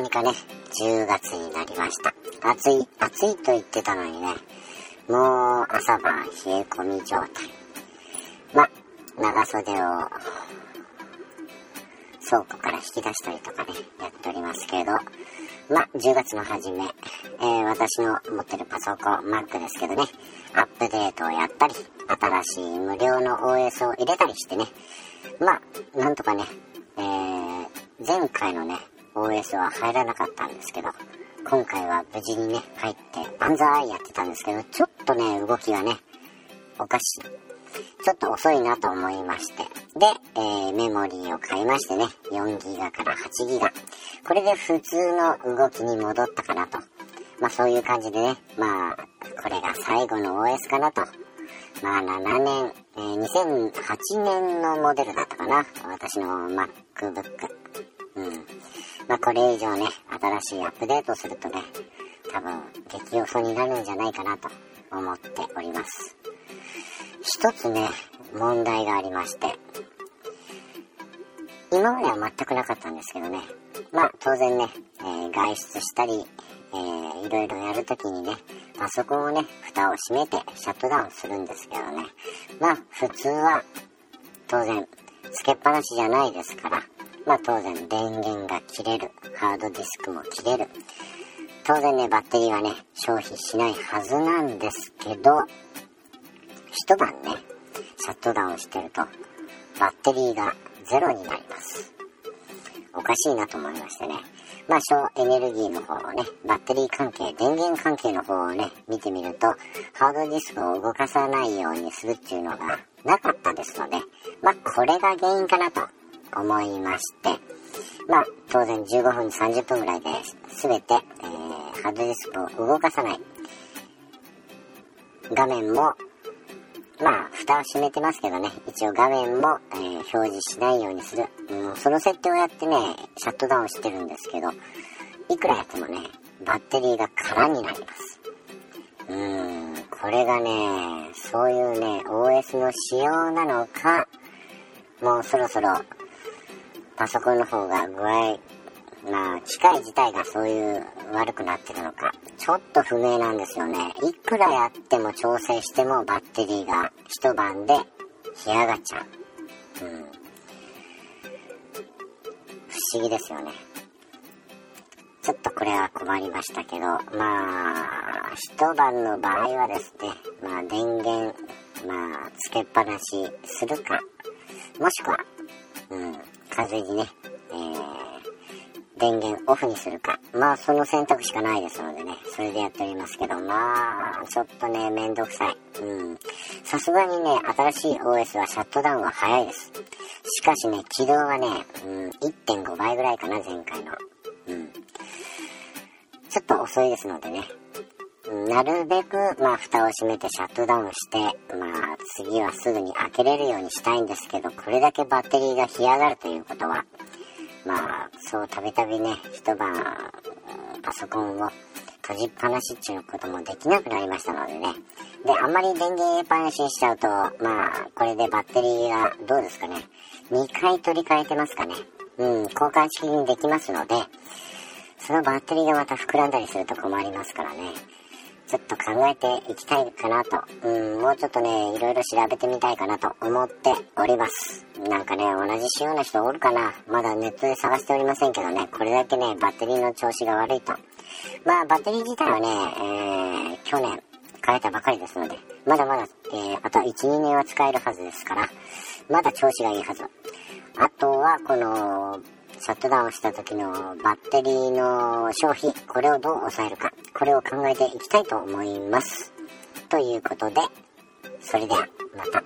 にかね、10月になりました。暑い、暑いと言ってたのにね、もう朝晩冷え込み状態。ま、長袖を倉庫から引き出したりとかね、やっておりますけど、ま、10月の初め、えー、私の持ってるパソコン、Mac ですけどね、アップデートをやったり、新しい無料の OS を入れたりしてね、まあ、なんとかね、えー、前回のね、OS は入らなかったんですけど、今回は無事にね、入って、万歳やってたんですけど、ちょっとね、動きがね、おかしい。ちょっと遅いなと思いまして。で、えー、メモリーを変えましてね、4ギガから8ギガ。これで普通の動きに戻ったかなと。まあそういう感じでね、まあ、これが最後の OS かなと。まあ7年、えー、2008年のモデルだったかな。私の MacBook。まこれ以上ね、新しいアップデートするとね、多分激遅になるんじゃないかなと思っております。一つね、問題がありまして、今までは全くなかったんですけどね、まあ当然ね、えー、外出したり、えー、いろいろやるときにね、パソコンをね、蓋を閉めてシャットダウンするんですけどね、まあ普通は当然つけっぱなしじゃないですから、まあ当然電源が切れる、ハードディスクも切れる、当然ね、バッテリーはね、消費しないはずなんですけど、一晩ね、シャットダウンしてると、バッテリーがゼロになります。おかしいなと思いましてね。まあ、省エネルギーの方をね、バッテリー関係、電源関係の方をね、見てみると、ハードディスクを動かさないようにするっていうのがなかったですので、まあ、これが原因かなと思いまして、まあ、当然15分、30分ぐらいで全て、えー、ハードディスクを動かさない。画面もまあ、蓋を閉めてますけどね、一応画面も、えー、表示しないようにする。うん、その設定をやってね、シャットダウンしてるんですけど、いくらやってもね、バッテリーが空になります。うーん、これがね、そういうね、OS の仕様なのか、もうそろそろ、パソコンの方が具合まあ、機械自体がそういう悪くなってるのか、ちょっと不明なんですよね。いくらやっても調整してもバッテリーが一晩で干上がっちゃう。うん。不思議ですよね。ちょっとこれは困りましたけど、まあ、一晩の場合はですね、まあ電源、まあ、つけっぱなしするか、もしくは、うん、風にね、えー電源オフにするか。まあ、その選択しかないですのでね、それでやっておりますけど、まあ、ちょっとね、めんどくさい。うん。さすがにね、新しい OS はシャットダウンは早いです。しかしね、起動はね、うん、1.5倍ぐらいかな、前回の。うん。ちょっと遅いですのでね、なるべく、まあ、蓋を閉めてシャットダウンして、まあ、次はすぐに開けれるようにしたいんですけど、これだけバッテリーが干上がるということは、まあ、そうたびたびね、一晩、パソコンを閉じっぱなしっていうこともできなくなりましたのでね。で、あんまり電源入れっぱなしにしちゃうと、まあ、これでバッテリーがどうですかね。2回取り替えてますかね。うん、交換式にできますので、そのバッテリーがまた膨らんだりすると困りますからね。ちょっと考えていきたいかなと、うん、もうちょっとね、いろいろ調べてみたいかなと思っております。なんかね、同じ仕様の人おるかなまだネットで探しておりませんけどね、これだけね、バッテリーの調子が悪いと。まあ、バッテリー自体はね、えー、去年変えたばかりですので、まだまだ、えー、あと1、2年は使えるはずですから、まだ調子がいいはず。あとは、この、シャットダウンした時のバッテリーの消費、これをどう抑えるか、これを考えていきたいと思います。ということで、それではまた。